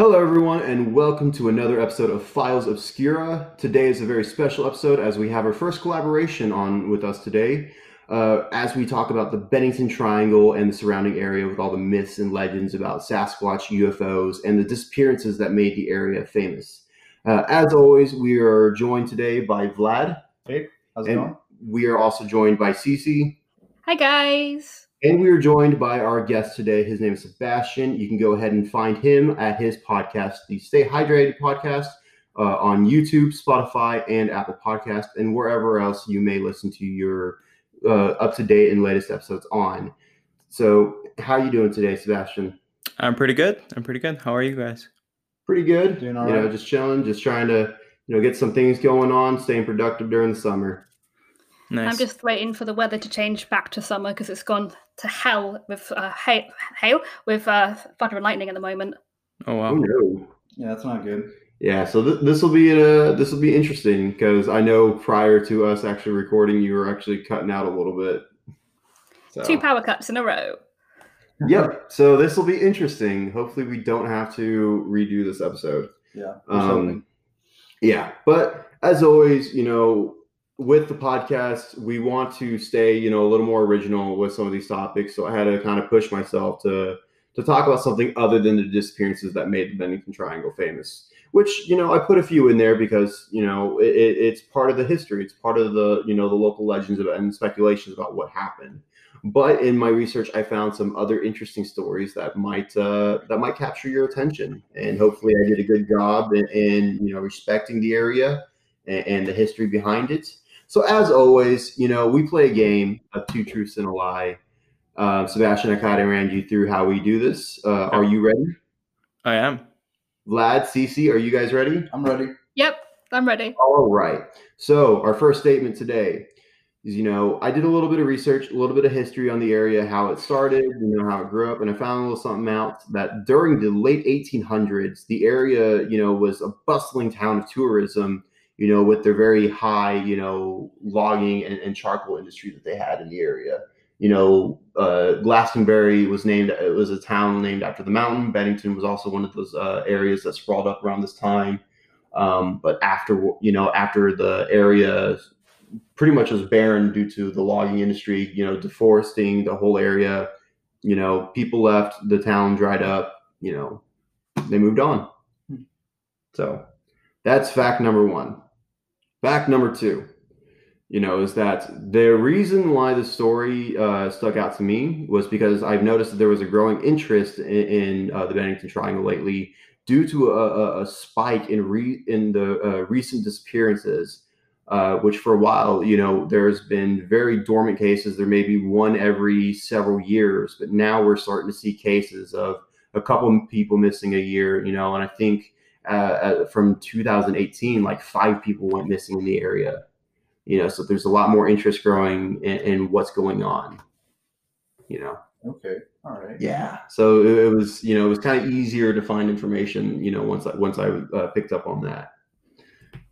Hello, everyone, and welcome to another episode of Files Obscura. Today is a very special episode as we have our first collaboration on with us today. Uh, as we talk about the Bennington Triangle and the surrounding area with all the myths and legends about Sasquatch, UFOs, and the disappearances that made the area famous. Uh, as always, we are joined today by Vlad, Hey, how's it and going? we are also joined by Cece. Hi guys. And we are joined by our guest today. His name is Sebastian. You can go ahead and find him at his podcast, the Stay Hydrated podcast, uh, on YouTube, Spotify, and Apple Podcast, and wherever else you may listen to your uh, up to date and latest episodes on. So, how are you doing today, Sebastian? I'm pretty good. I'm pretty good. How are you guys? Pretty good. Doing all you know, just chilling, just trying to you know get some things going on, staying productive during the summer. Nice. I'm just waiting for the weather to change back to summer because it's gone to hell with uh, hail, hail with uh, thunder and lightning at the moment. oh Oh wow. no. Yeah, that's not good. Yeah, so th- this will be uh this will be interesting because I know prior to us actually recording, you were actually cutting out a little bit. So, Two power cuts in a row. Yep. So this will be interesting. Hopefully, we don't have to redo this episode. Yeah. Um, yeah, but as always, you know, with the podcast, we want to stay, you know, a little more original with some of these topics. So I had to kind of push myself to to talk about something other than the disappearances that made the Bennington Triangle famous. Which you know, I put a few in there because you know it, it- it's part of the history. It's part of the you know the local legends and speculations about what happened. But in my research, I found some other interesting stories that might uh, that might capture your attention, and hopefully, I did a good job in, in you know respecting the area and, and the history behind it. So, as always, you know, we play a game of two truths and a lie. Uh, Sebastian, I kind of ran you through how we do this. Uh, are you ready? I am. Vlad, Cece, are you guys ready? I'm ready. Yep, I'm ready. All right. So our first statement today is, you know, I did a little bit of research, a little bit of history on the area, how it started, you know, how it grew up, and I found a little something out that during the late 1800s, the area, you know, was a bustling town of tourism, you know, with their very high, you know, logging and, and charcoal industry that they had in the area. You know, uh, Glastonbury was named, it was a town named after the mountain. Bennington was also one of those uh, areas that sprawled up around this time. Um, but after you know, after the area pretty much was barren due to the logging industry, you know, deforesting the whole area, you know, people left, the town dried up, you know, they moved on. So that's fact number one. Fact number two, you know, is that the reason why the story uh, stuck out to me was because I've noticed that there was a growing interest in, in uh, the Bennington Triangle lately due to a, a, a spike in re, in the uh, recent disappearances, uh, which for a while, you know, there's been very dormant cases. There may be one every several years, but now we're starting to see cases of a couple people missing a year, you know, and I think uh, uh, from 2018, like five people went missing in the area, you know, so there's a lot more interest growing in, in what's going on, you know. Okay. All right. Yeah. So it, it was, you know, it was kind of easier to find information, you know, once I once I uh, picked up on that,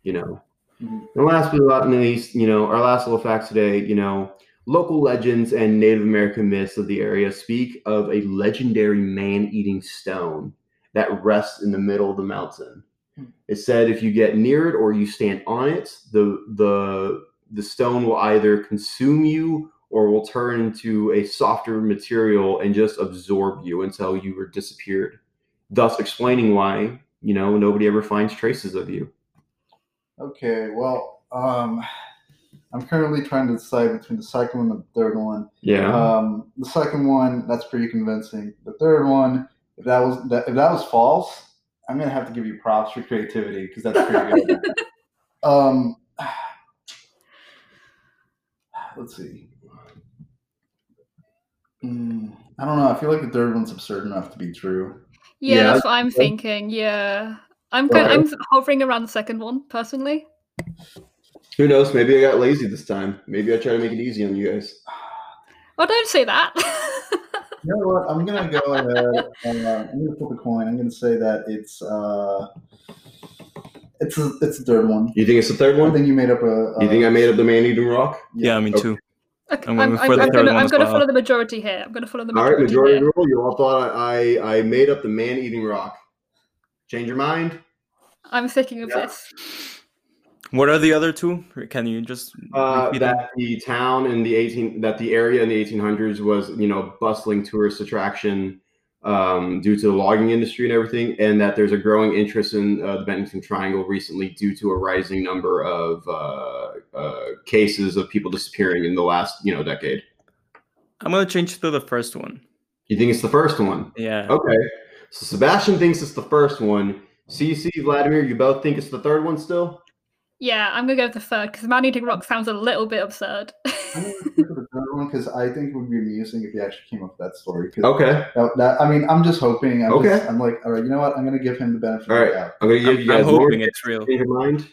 you know. Mhm. And last but not least, you know, our last little fact today, you know, local legends and Native American myths of the area speak of a legendary man-eating stone that rests in the middle of the mountain. Hmm. It said if you get near it or you stand on it, the the the stone will either consume you or will turn into a softer material and just absorb you until you are disappeared. Thus explaining why, you know, nobody ever finds traces of you. Okay. Well, um, I'm currently trying to decide between the second one and the third one. Yeah. Um, the second one, that's pretty convincing. The third one, if that was that, if that was false, I'm gonna have to give you props for creativity because that's pretty good. um, let's see. Mm, I don't know. I feel like the third one's absurd enough to be true. Yeah, Yeah, that's what I'm thinking. Yeah, I'm good. Right. I'm hovering around the second one personally. Who knows? Maybe I got lazy this time. Maybe I try to make it easy on you guys. Oh, don't say that. You know what? I'm gonna go ahead. And, uh, I'm gonna flip a coin. I'm gonna say that it's uh, it's a, it's the third one. You think it's the third I one? think you made up a. a You think I made up the man eating rock? Yeah, me Okay. too. Okay, I'm I'm, going I'm, for the I'm third gonna, one I'm as gonna follow the majority here. I'm gonna follow the All right, majority. majority here. rule. You all thought I, I, I made up the man eating rock. Change your mind? I'm thinking of Yeah. this. What are the other two? Can you just Uh, that the town in the 18 that the area in the 1800s was you know bustling tourist attraction um, due to the logging industry and everything, and that there's a growing interest in uh, the Bennington Triangle recently due to a rising number of uh, uh, cases of people disappearing in the last you know decade. I'm gonna change to the first one. You think it's the first one? Yeah. Okay. So Sebastian thinks it's the first one. Cece Vladimir, you both think it's the third one still? Yeah, I'm gonna go with the third because Man Eating Rock sounds a little bit absurd. I'm gonna go for the third one because I think it would be amusing if he actually came up with that story. Okay. That, that- I mean, I'm just hoping. I'm Okay. Just, I'm like, all right, you know what? I'm gonna give him the benefit All of the doubt. I'm gonna give I'm, you I'm guys more. hoping it's real. Change your mind.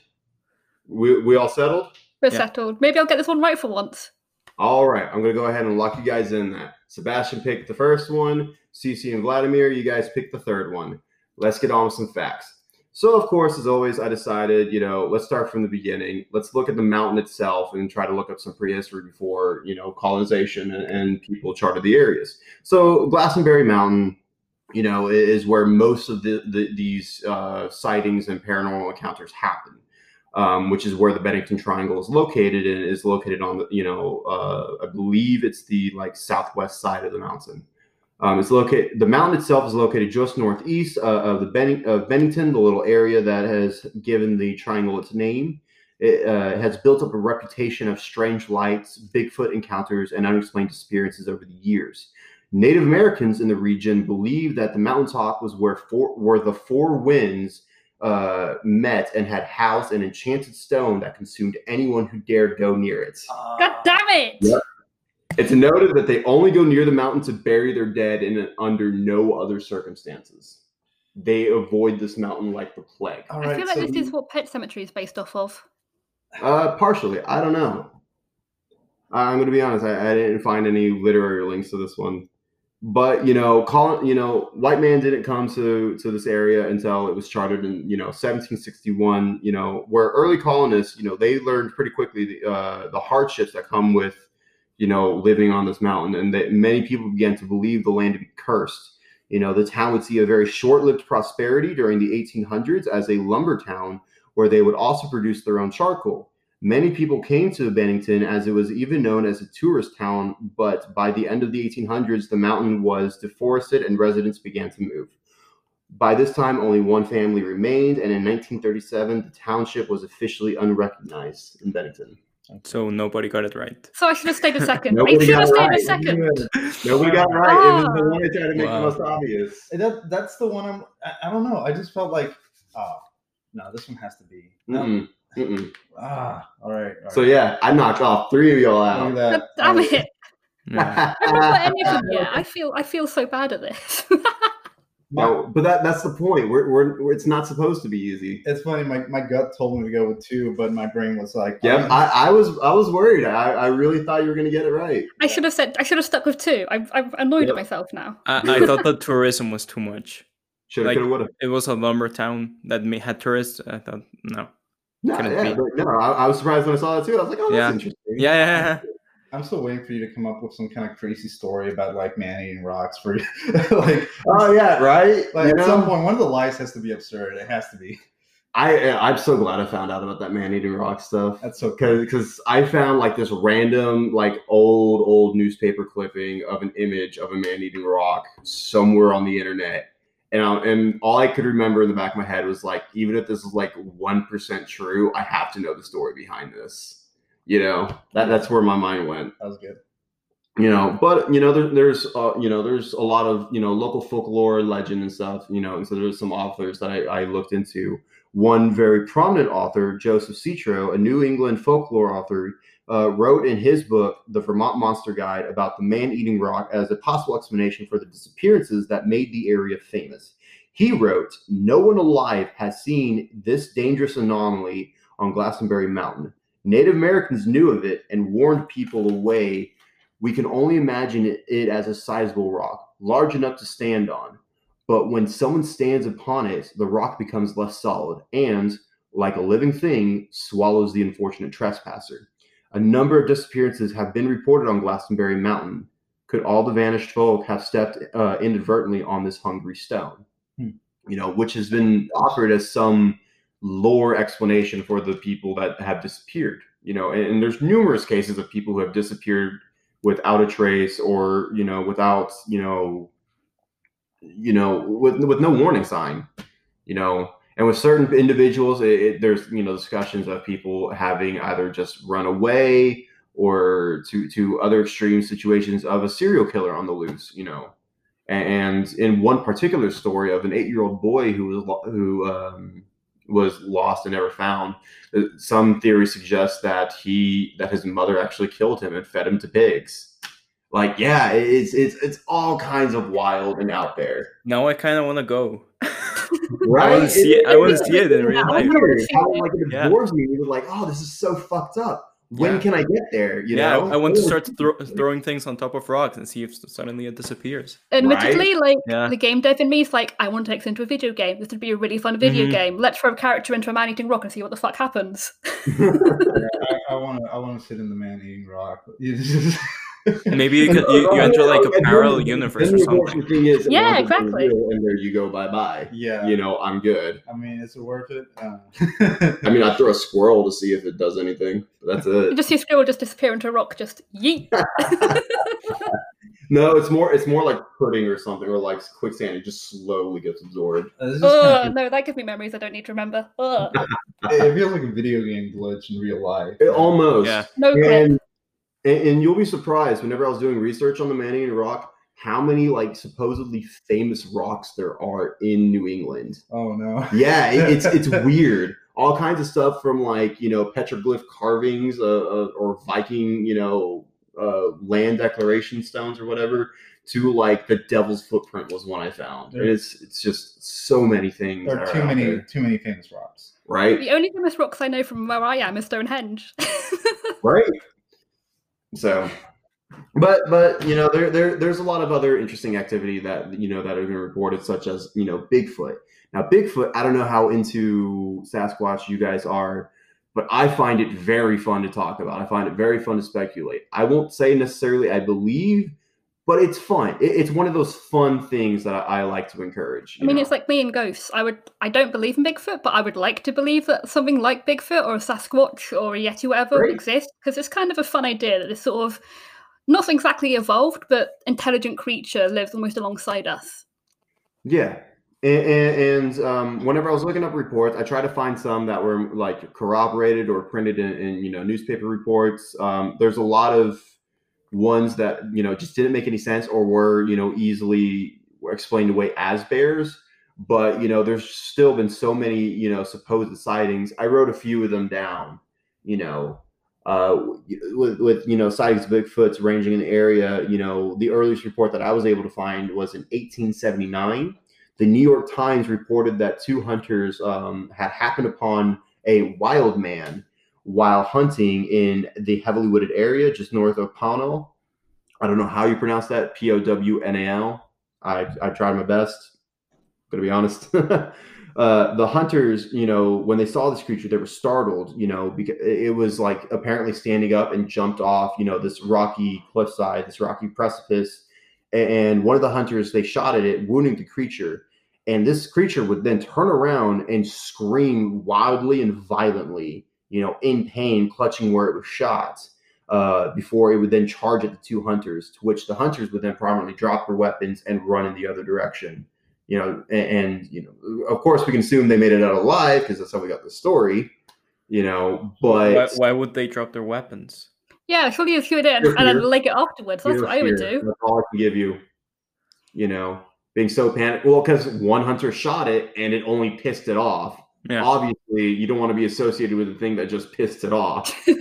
We we all settled? We're Yeah. settled. Maybe I'll get this one right for once. All right, I'm gonna go ahead and lock you guys in that. Sebastian picked the first one. Cece and Vladimir, you guys picked the third one. Let's get on with some facts. So, of course, as always, I decided, you know, let's start from the beginning. Let's look at the mountain itself and try to look up some prehistory before, you know, colonization and, and people charted the areas. So, Glastonbury Mountain, you know, is where most of the, the these uh, sightings and paranormal encounters happen um, which is where the Bennington Triangle is located, and is located on the, you know, uh, I believe it's the like southwest side of the mountain. Um, it's located. The mountain itself is located just northeast uh, of the Benning, of Bennington, the little area that has given the triangle its name. It uh, has built up a reputation of strange lights, Bigfoot encounters, and unexplained disappearances over the years. Native Americans in the region believe that the mountaintop was where four, where the four winds uh, met and had housed an enchanted stone that consumed anyone who dared go near it. God damn it! Yep. It's noted that they only go near the mountain to bury their dead in under no other circumstances. They avoid this mountain like the plague. All I right. feel like so this the- is what Pet Sematary is based off of. Uh, partially, I don't know. I- I'm going to be honest. I, I didn't find any literary links to this one, but you know, call you know, white man didn't come to to this area until it was charted in you know 1761. You know, where early colonists, you know, they learned pretty quickly the uh, the hardships that come with you know living on this mountain, and that many people began to believe the land to be cursed. You know, the town would see a very short-lived prosperity during the 1800s as a lumber town, where they would also produce their own charcoal. Many people came to Bennington as it was even known as a tourist town, but by the end of the 1800s, the mountain was deforested and residents began to move. By this time, only one family remained, and in 1937, the township was officially unrecognized in Bennington. So nobody got it right. So I should have stayed a second. I Nobody should got have it stayed a right. second. Nobody got it right. It was the Ah. one I tried to make Wow. the most obvious. That that's the one I'm. I, I don't know. I just felt like, oh no, this one has to be. No. Mm-mm, mm-mm. Ah, all right. all So yeah, I knocked off three of y'all out. that. God damn All right. it! Yeah. I haven't got any of them. I feel I feel so bad at this. No, but that, that's the point. We're, we're, we're, it's not supposed to be easy. It's funny. My, my gut told me to go with two, but my brain was like, yeah. I, I was I was worried. I, I really thought you were gonna get it right. I should have said I should have stuck with two. I'm I'm annoyed Yep. at myself now. I, I thought the tourism was too much. Should have, Like- have, would have. It was a lumber town that may, had tourists. I thought no. No, yeah, no, I, I was surprised when I saw that too. I was like, oh, that's Yeah. interesting. Yeah, yeah, yeah. I'm still waiting for you to come up with some kind of crazy story about like man eating rocks for like Oh yeah, right. like You at some point one of the lies has to be absurd. It has to be. I I'm so glad I found out about that man eating rock stuff. That's so because because I found like this random like old old newspaper clipping of an image of a man eating rock somewhere on the internet, and I, and all I could remember in the back of my head was like, even if this is like one percent true, I have to know the story behind this. You know that that's where my mind went. That was good. you know but you know there, there's uh, you know there's a lot of you know local folklore legend and stuff you know and so there's some authors that I, I looked into. One very prominent author joseph citro a new england folklore author uh, wrote in his book the vermont monster guide about the man-eating rock as a possible explanation for the disappearances that made the area famous. He wrote no one alive has seen this dangerous anomaly on glastonbury mountain native americans knew of it and warned people away we can only imagine it, it as a sizable rock, large enough to stand on. But when someone stands upon it, the rock becomes less solid and, like a living thing, swallows the unfortunate trespasser. A number of disappearances have been reported on Glastonbury Mountain. Could all the vanished folk have stepped uh, inadvertently on this hungry stone? Hmm. you know, which has been offered as some lore explanation for the people that have disappeared. You know, and, and there's numerous cases of people who have disappeared without a trace or you know without you know you know with with no warning sign you know and with certain individuals it, it, there's you know discussions of people having either just run away or to to other extreme situations of a serial killer on the loose you know and in one particular story of an eight-year-old boy who was who um, was lost and never found uh, some theories suggest that he that his mother actually killed him and fed him to pigs like yeah it's it's it's all kinds of wild and out there Now I kind of want to go. right I want to see it. I want to see it in real life. wanna weird see how, it. like it Yeah. absorbs me you're like oh this is so fucked up when Yeah. can i get there you yeah, know I want to start thro- throwing things on top of rocks and see if suddenly it disappears. Admittedly, like Yeah. the game dev in me is like, I want to take this into a video game. This would be a really fun video Mhm. game. Let's throw a character into a man eating rock and see what the fuck happens. I want to. I want to sit in the man eating rock. It's just- Maybe you, could, you, you enter like a parallel universe or something. is, Yeah, it winds up being exactly. and there you go bye bye yeah. you know i'm good I mean, is it worth it? Uh, i mean i throw a squirrel to see if it does anything but that's You it just see a squirrel just disappear into a rock, just yeet. no it's more it's more like pudding or something or like quicksand it just slowly gets absorbed this is no, that gives me memories I don't need to remember. Ugh. it feels like a video game glitch in real life. It almost Yeah. No and, and and you'll be surprised whenever I was doing research on the Manning Rock, how many like supposedly famous rocks there are in New England. Oh no. Yeah, it, it's it's weird. All kinds of stuff from like you know petroglyph carvings uh, uh, or Viking you know uh, land declaration stones or whatever to like the Devil's Footprint was one I found. And it's it's just so many things. There are are too many. there, Too many famous rocks. right? The only famous rocks I know from where I am is Stonehenge. right so but but you know there, there there's a lot of other interesting activity that you know that have been reported such as you know bigfoot. Now bigfoot i don't know how into sasquatch you guys are but i find it very fun to talk about. I find it very fun to speculate. I won't say necessarily i believe but it's fun it, it's one of those fun things that i, I like to encourage I mean, you it's like me and ghosts. I would, I don't believe in Bigfoot, but I would like to believe that something like Bigfoot or a Sasquatch or a Yeti, whatever, Right. exists because it's kind of a fun idea that this sort of not exactly evolved, but intelligent creature lives almost alongside us. Yeah. And, and, and um, whenever I was looking up reports, I tried to find some that were like corroborated or printed in, in you know newspaper reports. Um, there's a lot of ones that you know just didn't make any sense or were you know easily explained away as bears. But you know, there's still been so many you know supposed sightings. I wrote a few of them down. You know, uh, with, with you know sightings of Bigfoots ranging in the area. You know, the earliest report that I was able to find was in 1879. The New York Times reported that two hunters um, had happened upon a wild man while hunting in the heavily wooded area just north of Pownal. I don't know how you pronounce that. P O W N A L. I I tried my best. Gonna be honest. uh, the hunters, you know, when they saw this creature, they were startled. You know, because it was like apparently standing up and jumped off. You know, this rocky cliffside, this rocky precipice. And one of the hunters, they shot at it, wounding the creature. And this creature would then turn around and scream wildly and violently, you know, in pain, clutching where it was shot uh, before it would then charge at the two hunters, to which the hunters would then prominently drop their weapons and run in the other direction. You know, and, and you know, of course, we can assume they made it out alive because that's how we got the story. You know, but Why, why would they drop their weapons? Yeah, surely you shoot it and, and then fear. leg it afterwards. That's what I would do. That's all I can give you. You know, being so panicked. Well, because one hunter shot it and it only pissed it off. Yeah. Obviously, you don't want to be associated with a thing that just pissed it off.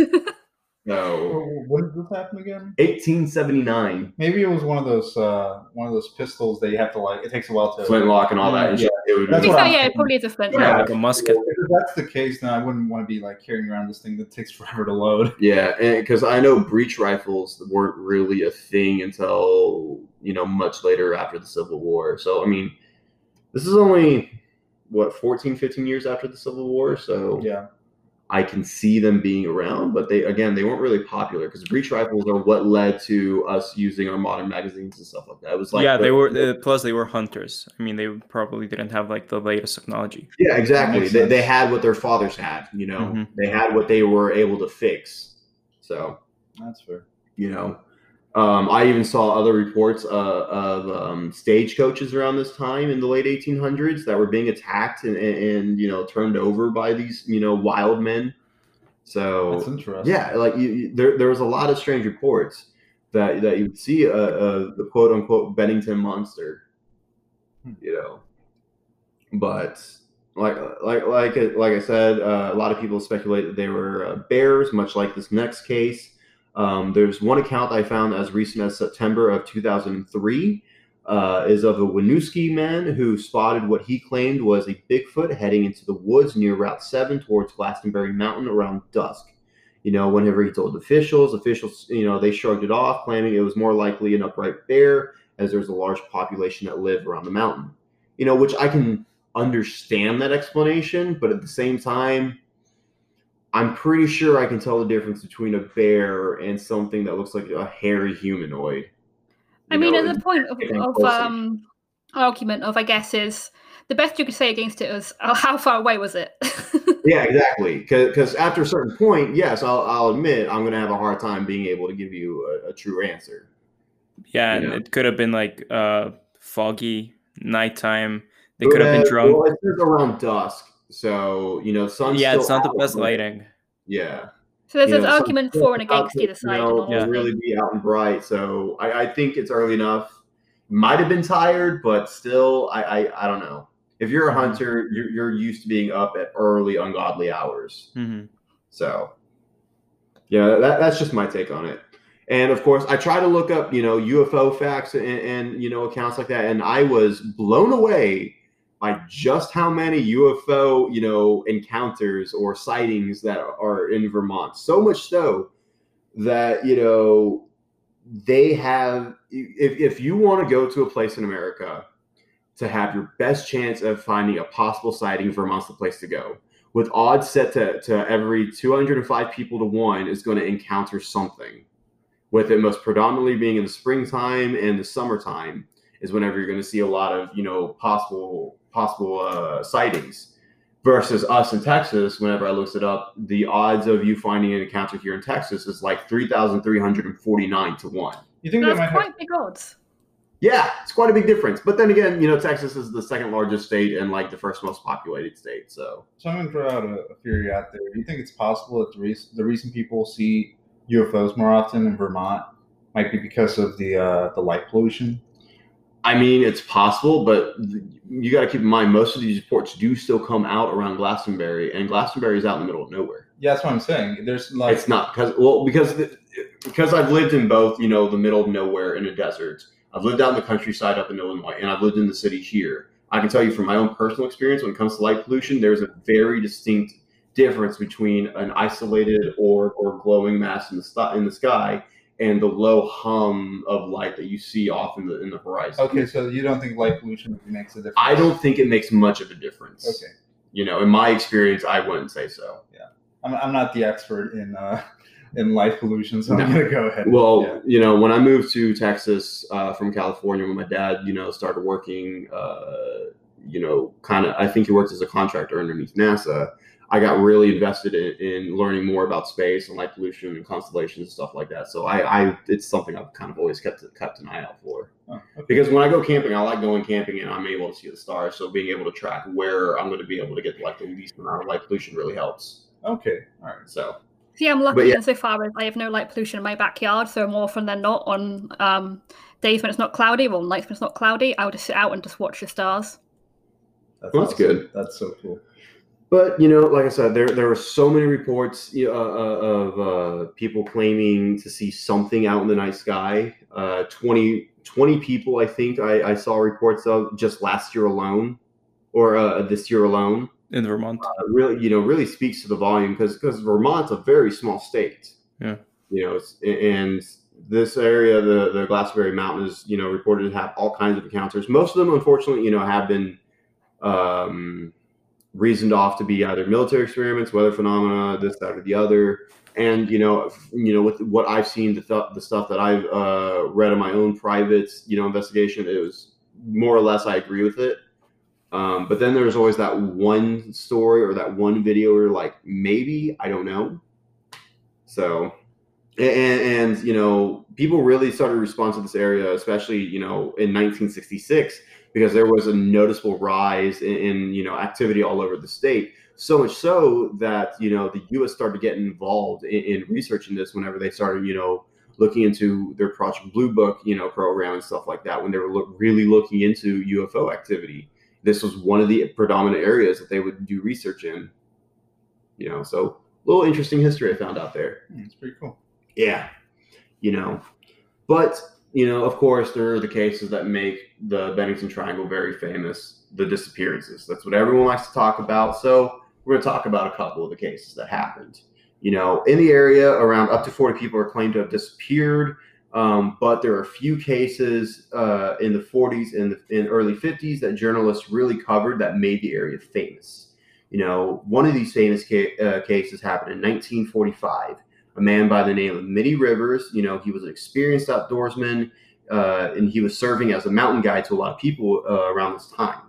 So, When did this happen again? 1879, Maybe it was one of those uh, one of those pistols that you have to like. It takes a while to. flintlock and all that. and Yeah. shit, It would That's be be, what fair, yeah, it probably is a flint. Yeah, Yeah. like a musket. If that's the case, then I wouldn't want to be like carrying around this thing that takes forever to load. yeah, because I know breech rifles weren't really a thing until you know much later after the Civil War. So, I mean, this is only what 14, 15 years after the Civil War. So, Yeah. I can see them being around, but they again they weren't really popular because breech rifles are what led to us using our modern magazines and stuff like that. It was like yeah, the- they were. Plus, they were hunters. I mean, they probably didn't have like the latest technology. Yeah, exactly. They, they had what their fathers had. You know, Mhm. they had what they were able to fix. So That's fair. you know, um, I even saw other reports uh, of um, stagecoaches around this time in the late 1800s that were being attacked and, and, and you know turned over by these you know wild men. So That's interesting. yeah, like you, you, there, there was a lot of strange reports that that you would see uh, uh, the quote unquote Bennington monster, Hmm. you know, but like like like like I said, uh, a lot of people speculate that they were uh, bears, much like this next case. Um, there's one account I found as recent as September of 2003 uh, is of a Winooski man who spotted what he claimed was a Bigfoot heading into the woods near Route 7 towards Glastonbury Mountain around dusk. You know, whenever he told officials, officials, you know, they shrugged it off, claiming it was more likely an upright bear as there's a large population that live around the mountain. You know, which I can understand that explanation, but at the same time, I'm pretty sure I can tell the difference between a bear and something that looks like a hairy humanoid. I You mean, know, at the point of, of um, argument of, I guess, is the best you could say against it was oh, how far away was it? Yeah, exactly. Because after a certain point, yes, I'll, I'll admit I'm going to have a hard time being able to give you a, a true answer. Yeah, and Yeah. it could have been like uh, foggy nighttime. They could have been drunk. Well, it says around dusk, so you know, sun's yeah, it's still not the best but- lighting. Yeah, so there's You an know, argument for and against either you side. know, in all to honesty. really be out and bright. So I, I think it's early enough. Might have been tired, but still, I, I, I don't know. If you're a Mm-hmm. hunter, you're, you're used to being up at early, ungodly hours. hmm So, yeah, that, that's just my take on it. And of course, I try to look up, you know, UFO facts and, and you know accounts like that, and I was blown away just how many UFO, you know, encounters or sightings that are in Vermont. So much so that you know they have. If if you want to go to a place in America to have your best chance of finding a possible sighting, Vermont's the place to go with odds set to, to every 205 people to one is going to encounter something with it most predominantly being in the springtime and the summertime is whenever you're going to see a lot of you know possible possible uh, sightings versus us in texas whenever i looked it up the odds of you finding an encounter here in texas is like 3349 to 1 You think That's quite have? big odds. yeah it's quite a big difference but then again you know texas is the second largest state and like the first most populated state so So I'm going to throw out a, a theory out there. Do you think it's possible that the reason the reason people see UFOs more often in Vermont might be because of the uh, the light pollution? I mean, it's possible, but you got to keep in mind most of these reports do still come out around Glastonbury, and Glastonbury is out in the middle of nowhere. Yeah, that's what I'm saying. There's like It's not because well because the, because I've lived in both, you know, the middle of nowhere in a desert. I've lived out in the countryside up in Illinois, and I've lived in the city here. I can tell you from my own personal experience when it comes to light pollution, there's a very distinct difference between an isolated orb or glowing mass in the in the sky and the low hum of light that you see off in the in the horizon. okay. So you don't think light pollution makes a difference? I don't think it makes much of a difference. Okay, You know, in my experience, I wouldn't say so. Yeah, I'm, I'm not the expert in uh, in light pollution, so I'm going to go ahead. Well, yeah. you know, when I moved to Texas uh, from California, when my dad, you know, started working, uh, you know, kind of, I think he worked as a contractor underneath NASA. I got really invested in, in learning more about space and light pollution and constellations and stuff like that. So I, I it's something I've kind of always kept kept an eye out for. Oh, okay. Because when I go camping, I like going camping and I'm able to see the stars. So being able to track where I'm going to be able to get like the least amount of light pollution really helps. okay, all right. So See, I'm lucky yeah. insofar as I have no light pollution in my backyard, so more often than not, on um, days when it's not cloudy or nights when it's not cloudy, I would just sit out and just watch the stars. That's, Well, that's awesome. good. That's so cool. But you know, like I said, there there were so many reports uh, of uh, people claiming to see something out in the night sky. Uh, 20, 20 people, I think, I, I saw reports of just last year alone, or uh, this year alone. in Vermont. Uh, really, you know, really speaks to the volume because because Vermont's a very small state. Yeah. You know, it's, and this area, the the Glastonbury Mountain, is you know reported to have all kinds of encounters. Most of them, unfortunately, you know, have been um, reasoned off to be either military experiments, weather phenomena, this, that, or the other. And you know, you know, with what I've seen, the, th- the stuff that I've uh, read in my own private, you know, investigation, it was more or less I agree with it. Um, but then there's always that one story or that one video where like maybe I don't know. So, and, and you know, people really started to respond to this area, especially you know in 1966 because there was a noticeable rise in, in, you know activity all over the state. So much so that you know the U.S. started getting involved in, in researching this whenever they started you know looking into their Project Blue Book you know program and stuff like that when they were look, really looking into UFO activity. This was one of the predominant areas that they would do research in. You know, so a little interesting history I found out there. Hmm, it's pretty cool. Yeah, you know, but you know, of course, there are the cases that make the Bennington Triangle very famous. The disappearances. That's what everyone likes to talk about. So we're going to talk about a couple of the cases that happened. You know, in the area, around up to 40 people are claimed to have disappeared. Um, but there are a few cases uh, in the 40s and the in early 50s that journalists really covered that made the area famous. You know, one of these famous ca- uh, cases happened in 1945 a man by the name of Middie Rivers. You know, he was an experienced outdoorsman, uh, and he was serving as a mountain guide to a lot of people uh, around this time.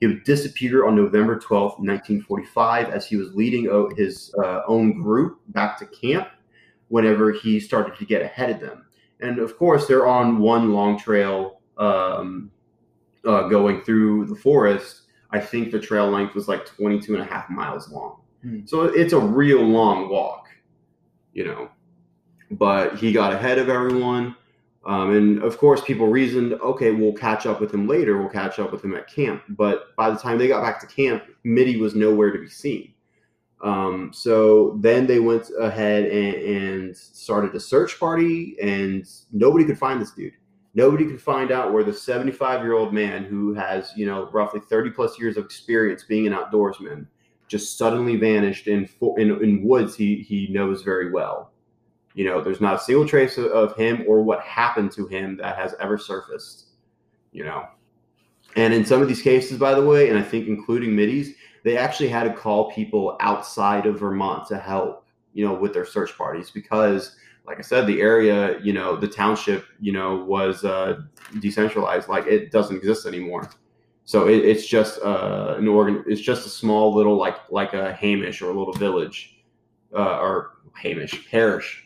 He would disappear on November 12th, 1945, as he was leading his uh, own group back to camp whenever he started to get ahead of them. And of course, they're on one long trail um, uh, going through the forest. I think the trail length was like 22 and a half miles long. Hmm. So it's a real long walk you know. But he got ahead of everyone. Um, and of course, people reasoned, okay, we'll catch up with him later. We'll catch up with him at camp. But by the time they got back to camp, Middie was nowhere to be seen. Um, so then they went ahead and, and, started a search party, and nobody could find this dude. Nobody could find out where the 75 year old man who has, you know, roughly 30 plus years of experience being an outdoorsman just suddenly vanished in in, in woods he he knows very well. You know, there's not a single trace of, of him or what happened to him that has ever surfaced. You know, and in some of these cases, by the way, and I think including Middie's, they actually had to call people outside of Vermont to help. You know, with their search parties because like I said, the area, you know, the township, you know, was uh, decentralized. Like it doesn't exist anymore. So it, it's just uh, an organ. It's just a small little like like a Hamish or a little village, uh, or Hamish parish.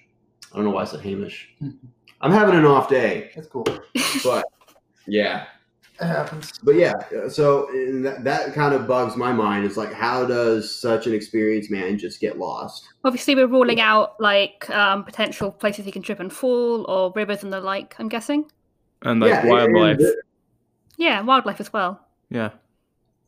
I don't know why I said Hamish. I'm having an off day. That's cool. But yeah, it happens. But yeah, so that, that kind of bugs my mind. It's like, how does such an experienced man just get lost? Obviously, we're ruling out like um, potential places he can trip and fall, or rivers and the like. I'm guessing. And like yeah, wildlife. And, yeah, wildlife as well. Yeah.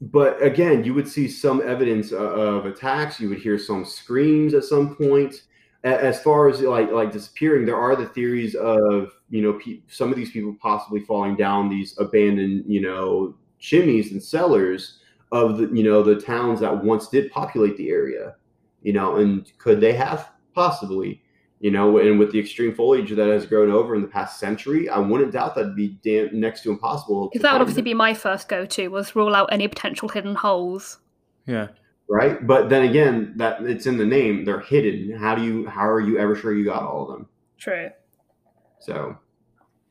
But again, you would see some evidence uh, of attacks. You would hear some screams at some point. As far as like like disappearing, there are the theories of you know pe- some of these people possibly falling down these abandoned you know chimneys and cellars of the you know the towns that once did populate the area. You know, and could they have possibly? You know, and with the extreme foliage that has grown over in the past century, I wouldn't doubt that'd be damn, next to impossible. Because that would obviously be my first go-to was rule out any potential hidden holes. Yeah. Right, but then again, that it's in the name; they're hidden. How do you? How are you ever sure you got all of them? True. So,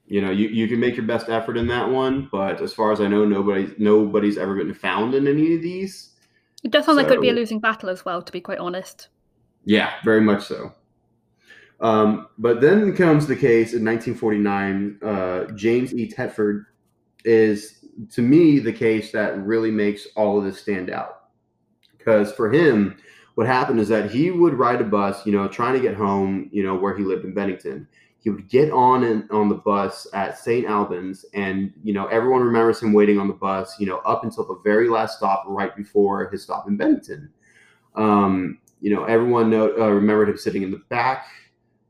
you know, you, you can make your best effort in that one, but as far as I know, nobody nobody's ever been found in any of these. It does sound so, like it would be a losing battle as well, to be quite honest. Yeah, very much so. Um, but then comes the case in 1949. Uh, James E. Tedford is, to me, the case that really makes all of this stand out. Because for him, what happened is that he would ride a bus, you know, trying to get home, you know, where he lived in Bennington. He would get on and on the bus at St. Albans, and you know, everyone remembers him waiting on the bus, you know, up until the very last stop, right before his stop in Bennington. Um, you know, everyone know, uh, remembered him sitting in the back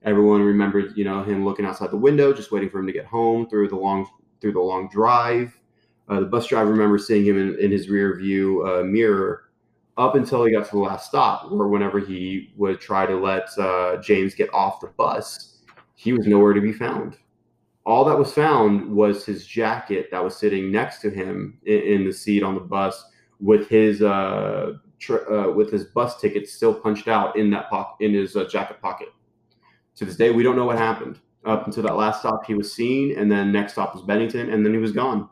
Everyone remembered, you know, him looking outside the window, just waiting for him to get home through the long through the long drive. Uh, the bus driver remembers seeing him in, in his rear view uh, mirror up until he got to the last stop, or whenever he would try to let uh, James get off the bus, he was nowhere to be found. All that was found was his jacket that was sitting next to him in, in the seat on the bus with his uh, tr- uh, with his bus ticket still punched out in that pocket in his uh, jacket pocket. To this day, we don't know what happened. Up until that last stop, he was seen, and then next stop was Bennington, and then he was gone.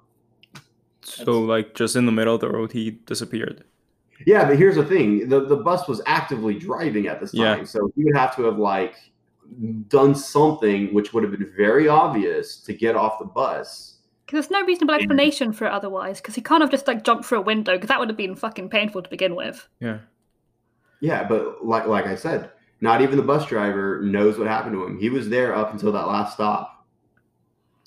So like just in the middle of the road, he disappeared. Yeah, but here's the thing: the the bus was actively driving at this Yeah. time, so he would have to have like done something which would have been very obvious to get off the bus. Because there's no reasonable explanation for it otherwise. Because he can't have just like jumped through a window. Because that would have been fucking painful to begin with. Yeah. Yeah, but like like I said, not even the bus driver knows what happened to him. He was there up until that last stop.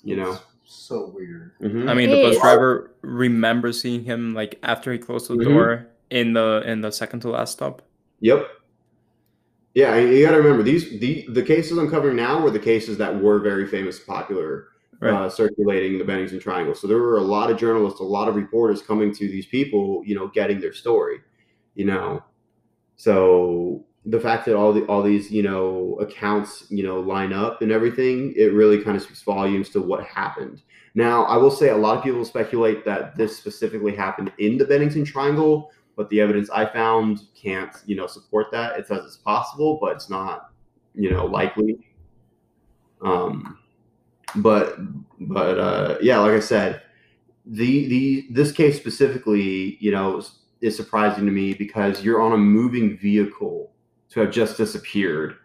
You know. so weird. Mhm. I mean, the bus driver remembers seeing him like after he closed the Mhm. door in the in the second to last stop. Yep. Yeah, you got to remember these the the cases I'm covering now were the cases that were very famous, popular, Right. uh, circulating the Bennington Triangle. So there were a lot of journalists, a lot of reporters coming to these people, you know, getting their story, you know. So the fact that all the all these you know accounts you know line up and everything, it really kind of speaks volumes to what happened. Now, I will say a lot of people speculate that this specifically happened in the Bennington Triangle, but the evidence I found can't, you know, support that. It says it's possible, but it's not, you know, likely. Um, but but uh, yeah, like I said, the the this case specifically, you know, is, is surprising to me because you're on a moving vehicle to have just disappeared.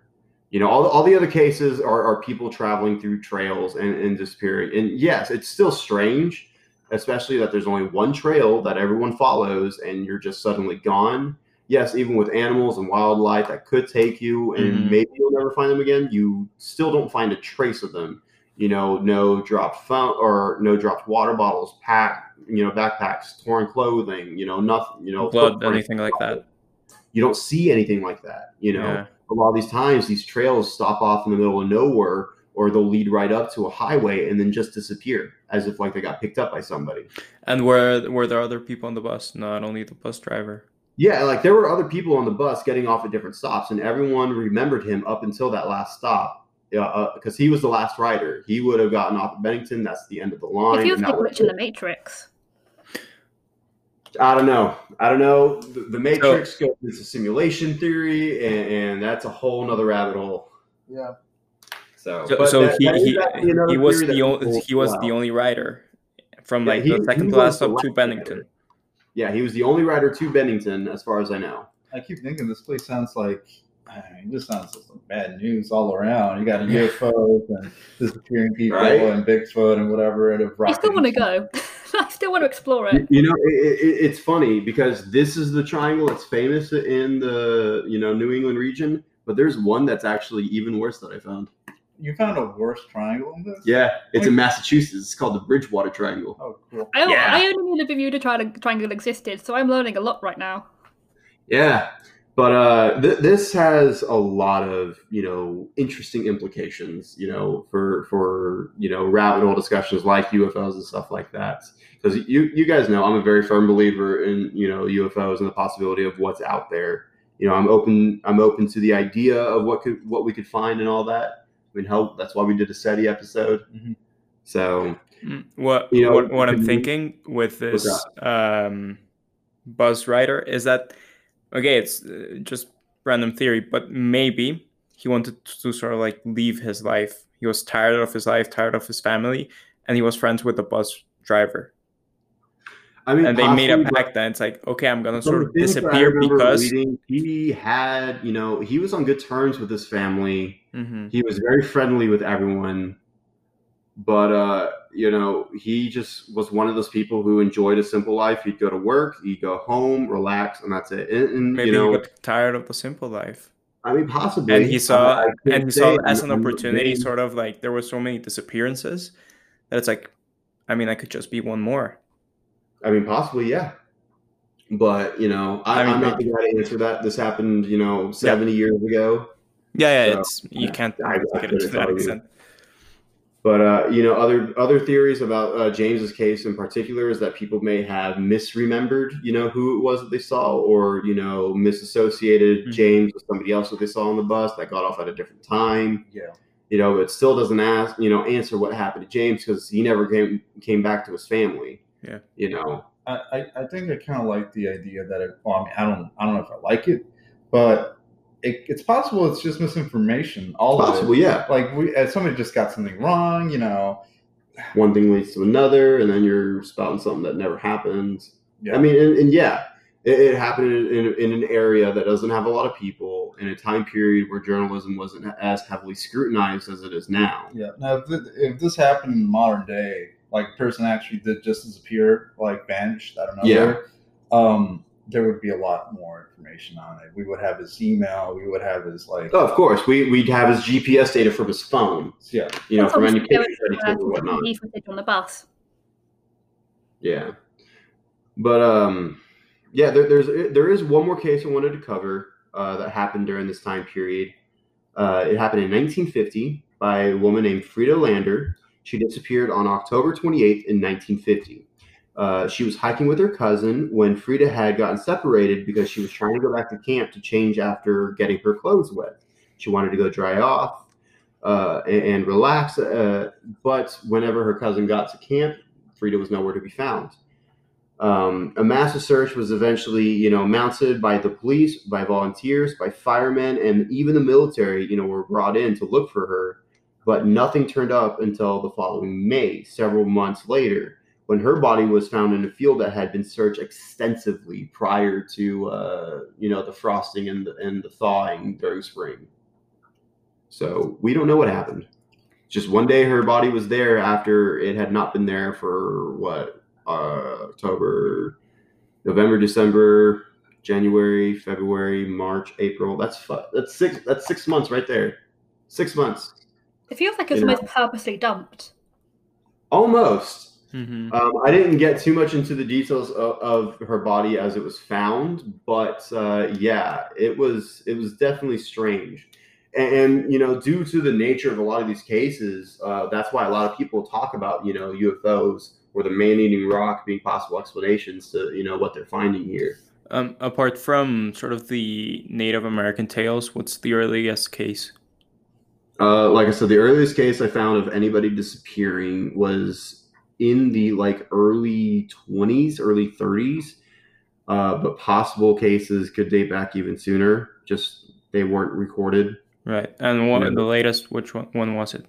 You know, all, all the other cases are, are people traveling through trails and, and disappearing. And yes, it's still strange, especially that there's only one trail that everyone follows and you're just suddenly gone. Yes, even with animals and wildlife that could take you and Mhm. maybe you'll never find them again, you still don't find a trace of them. You know, no dropped phone or no dropped water bottles, pack, you know, backpacks, torn clothing, you know, nothing, you know, Blood, anything like that. You don't see anything like that. You know, Yeah. a lot of these times these trails stop off in the middle of nowhere or they'll lead right up to a highway and then just disappear as if like they got picked up by somebody. And were were there other people on the bus, not only the bus driver? Yeah, like there were other people on the bus getting off at different stops, and everyone remembered him up until that last stop. Uh, uh, yeah, because he was the last rider. He would have gotten off at Bennington. That's the end of the line. It feels like that a in the Matrix. I don't know. I don't know. The, the Matrix goes into simulation theory, and, and that's a whole nother rabbit hole. Yeah. So, So, so that- he that is he, he was the only people he was pull the only rider from Yeah, like he- the second he to was last the to Bennington. rider. Yeah, he was the only rider to Bennington, as far as I know. I keep thinking this place sounds like I mean, this sounds like some bad news all around. You got UFOs and disappearing people Right? and Bigfoot and whatever. And I still want to go. I still want to explore it. You know, it, it, it's funny because this is the triangle that's famous in the you know New England region, but there's one that's actually even worse that I found. You found a worse triangle in this? Yeah, it's in Massachusetts. It's called the Bridgewater Triangle. Oh, cool. I, Yeah. I only knew the Bermuda Triangle existed, so I'm learning a lot right now. Yeah, but uh, th- this has a lot of you know interesting implications. You know, for for you know rabbit hole discussions like UFOs and stuff like that. Because you you guys know I'm a very firm believer in you know UFOs and the possibility of what's out there. You know, I'm open I'm open to the idea of what could what we could find and all that. I mean, hell, that's why we did a SETI episode. Mhm. So Mm, What You know, what, what I'm thinking with this um, bus rider is that okay, it's uh, just random theory, but maybe he wanted to sort of like leave his life. He was tired of his life, tired of his family, and he was friends with the bus driver. I mean, And they made a pact. And it's like, okay, I'm gonna sort of things that I disappear because reading, he had, you know, he was on good terms with his family. Mhm. He was very friendly with everyone, but uh, you know, he just was one of those people who enjoyed a simple life. He'd go to work, he'd go home, relax, and that's it. And, and maybe you know, he got tired of the simple life. I mean, possibly. and he saw and he saw it as an opportunity sort of like there were so many disappearances that it's like i mean i could just be one more I mean, possibly, yeah. But you know, I, I'm not the guy to answer that. This happened, you know, 70 years ago. yeah yeah So, it's you yeah, can't I- I get couldn't into that tell you. Extent But uh, you know, other other theories about uh, James's case in particular is that people may have misremembered, you know, who it was that they saw, or you know, misassociated Mhm. James with somebody else that they saw on the bus that got off at a different time. Yeah. You know, it still doesn't ask, you know, answer what happened to James because he never came came back to his family. Yeah. You know, I, I, I think I kind of like the idea that it. Well, I mean, I don't I don't know if I like it, but it, it's possible it's just misinformation. All Possible, it. yeah. Like we, uh, somebody just got something wrong. You know. One thing leads to another, and then you're spouting something that never happened. Yeah. I mean, and, and yeah, it, it happened in, in, in an area that doesn't have a lot of people in a time period where journalism wasn't as heavily scrutinized as it is now. Yeah. Now, if, th- if this happened in modern day, like a person actually did just disappear, like vanished out of nowhere, um, there would be a lot more information on it. We would have his email. We would have his like. Oh, of course, we, we'd have his GPS data from his phone, Yeah. you know, from obviously any there pictures that he was, took or whatnot. Footage on the bus. Yeah, but um, yeah, there, there's there is one more case I wanted to cover uh, that happened during this time period. Uh, it happened in 1950 by a woman named Frieda Langer. She disappeared on October 28th in 1950. Uh, she was hiking with her cousin when Frieda had gotten separated because she was trying to go back to camp to change after getting her clothes wet. She wanted to go dry off uh, and, and relax, uh, but whenever her cousin got to camp, Frieda was nowhere to be found. Um, a massive search was eventually, you know, mounted by the police, by volunteers, by firemen, and even the military, you know, were brought in to look for her. But nothing turned up until the following May, several months later, when her body was found in a field that had been searched extensively prior to, uh, you know, the frosting and the, and the thawing during spring. So we don't know what happened. Just one day, her body was there after it had not been there for what uh, October, November, December, January, February, March, April. That's fu- that's six. That's six months right there. Six months, It feels like it's You know. almost purposely dumped. almost. Hmm Um, I didn't get too much into the details of, of her body as it was found, but uh, yeah, it was it was definitely strange. And, and you know, due to the nature of a lot of these cases, uh, that's why a lot of people talk about you know UFOs or the man-eating rock being possible explanations to you know what they're finding here. Um, apart from sort of the Native American tales, what's the earliest case? Uh, like I said, the earliest case I found of anybody disappearing was in the like early 20s, early 30s. Uh, but possible cases could date back even sooner. Just they weren't recorded. Right, and one Yeah. the latest? Which one? When was it?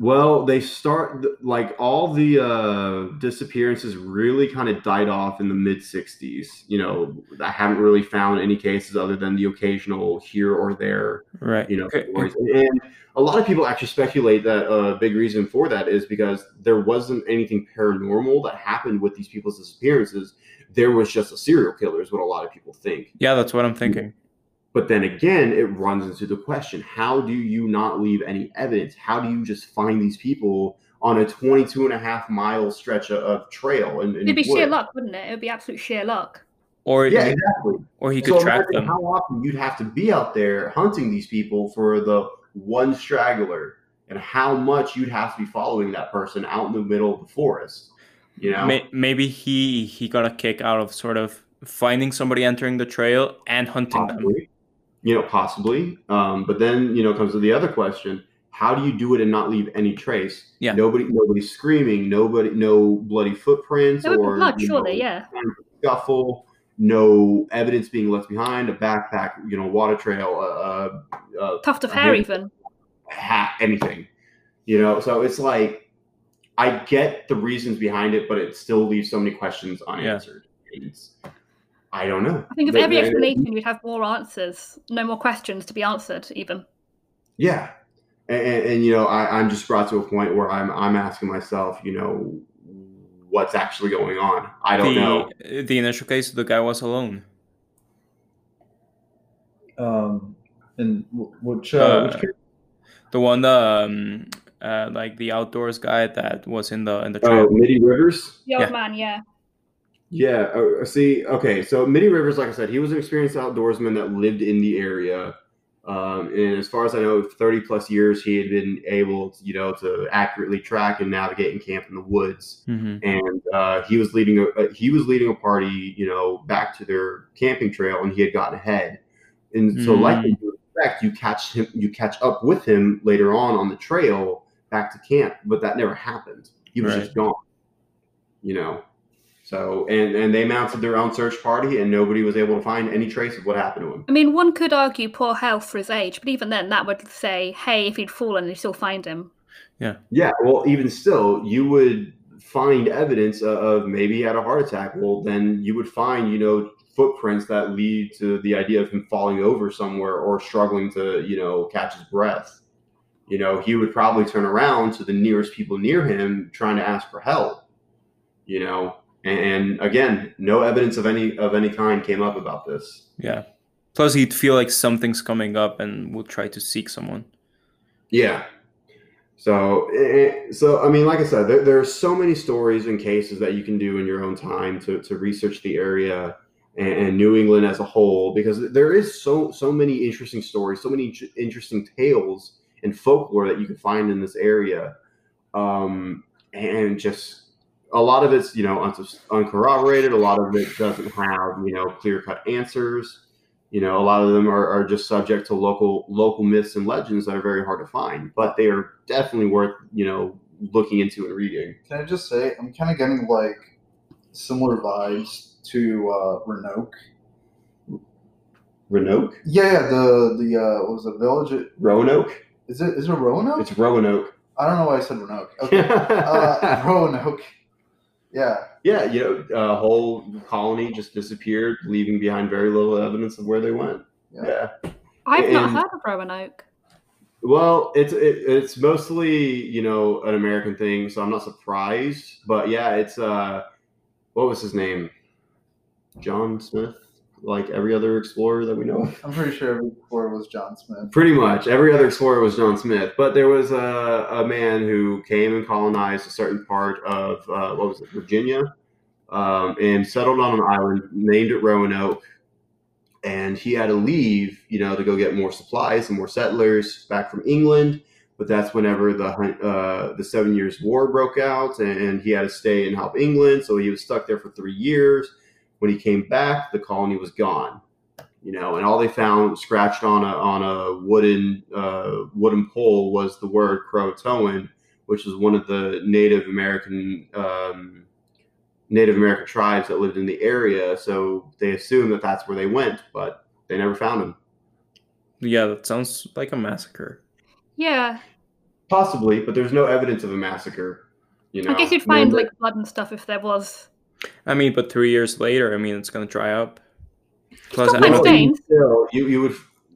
Well, they start like all the uh, disappearances really kind of died off in the mid 60s. You know, I haven't really found any cases other than the occasional here or there Right. you know Okay. and a lot of people actually speculate that a big reason for that is because there wasn't anything paranormal that happened with these people's disappearances there was just a serial killer is what a lot of people think Yeah, that's what I'm thinking. But then again it runs into the question how do you not leave any evidence how do you just find these people on a 22 and a half mile stretch of, of trail and, It'd be sheer luck, wouldn't it? It would be absolute sheer luck. Or yeah he, exactly or he could so track them. how often you'd have to be out there hunting these people for the one straggler and how much you'd have to be following that person out in the middle of the forest you know maybe he he got a kick out of sort of finding somebody entering the trail and hunting them. Possibly you know possibly um, but then you know comes to the other question how do you do it and not leave any trace Yeah. nobody nobody's screaming nobody no bloody footprints There would or be blood, surely, know, yeah. scuffle no evidence being left behind a backpack you know water trail uh, uh, Tuft of hair, yeah. even. hat, anything, you know. So it's like I get the reasons behind it, but it still leaves so many questions unanswered. It's, I don't know. I think of But- every explanation, we'd have more answers, no more questions to be answered, even. Yeah, and, and, and, you know, I, I'm just brought to a point where I'm I'm asking myself, you know, what's actually going on. I don't the know. the initial case, the guy was alone. Um, and which, uh, Uh, which case- The one, um, uh, like the outdoors guy that was in the in the Oh, trail. Middie Rivers. The old Yeah. man, yeah. Yeah. Uh, see, okay. So Middie Rivers, like I said, he was an experienced outdoorsman that lived in the area. Um, and as far as I know, 30 plus years, he had been able, to, you know, to accurately track and navigate and camp in the woods. hmm And uh, he was leading a uh, he was leading a party, you know, back to their camping trail, and he had gotten ahead. And so, Mm. likely you expect, you catch him, you catch up with him later on on the trail back to camp, but that never happened. He was Right. just gone. You know, so and and they mounted their own search party, and nobody was able to find any trace of what happened to him. I mean, one could argue poor health for his age, but even then, that would say, hey, if he'd fallen, you'd still find him. Yeah. Yeah. Well, even still, you would find evidence of maybe he had a heart attack. Well, then you would find, you know, footprints that lead to the idea of him falling over somewhere or struggling to, you know, catch his breath. You know, he would probably turn around to the nearest people near him trying to ask for help. You know, and again, no evidence of any of any kind came up about this. Yeah. Plus, he'd feel like something's coming up and would try to seek someone. Yeah. So, eh, so I mean, like I said, there, there, are so many stories and cases that you can do in your own time to, to research the area and, and New England as a whole, because there is so so many interesting stories, so many interesting tales and folklore that you can find in this area, um, and just a lot of it's you know uncorroborated. A lot of it doesn't have you know clear cut answers. You know, a lot of them are, are just subject to local local myths and legends that are very hard to find, but they are definitely worth you know looking into and reading. Can I just say I'm kind of getting like similar vibes to uh, Roanoke. Roanoke? Yeah, the the uh, what was the village? At, Roanoke. Is it is it Roanoke? It's Roanoke. I don't know why I said Roanoke. Okay, uh, Roanoke. Yeah. Yeah, you know, a whole colony just disappeared, leaving behind very little evidence of where they went. Yeah. yeah. I've and, not heard of Roanoke. Well, it's it, it's mostly you know an American thing, so I'm not surprised. But yeah, it's uh, what was his name? John Smith like every other explorer that we know of. I'm pretty sure every explorer was John Smith. Pretty much every other explorer was John Smith, but there was a, a man who came and colonized a certain part of uh, what was it, Virginia, um, and settled on an island named it Roanoke. And he had to leave, you know, to go get more supplies and more settlers back from England. But that's whenever the uh, the Seven Years' War broke out, and he had to stay and help England. So he was stuck there for three years when he came back, the colony was gone. You know, and all they found scratched on a on a wooden uh, wooden pole was the word Croatoan, which is one of the Native American um, Native American tribes that lived in the area. So they assumed that that's where they went, but they never found him. Yeah, that sounds like a massacre. Yeah. Possibly, but there's no evidence of a massacre. You know, I guess you'd find like blood and stuff if there was. I mean, but three years later, I mean, it's going to dry up. Plus, still, you you would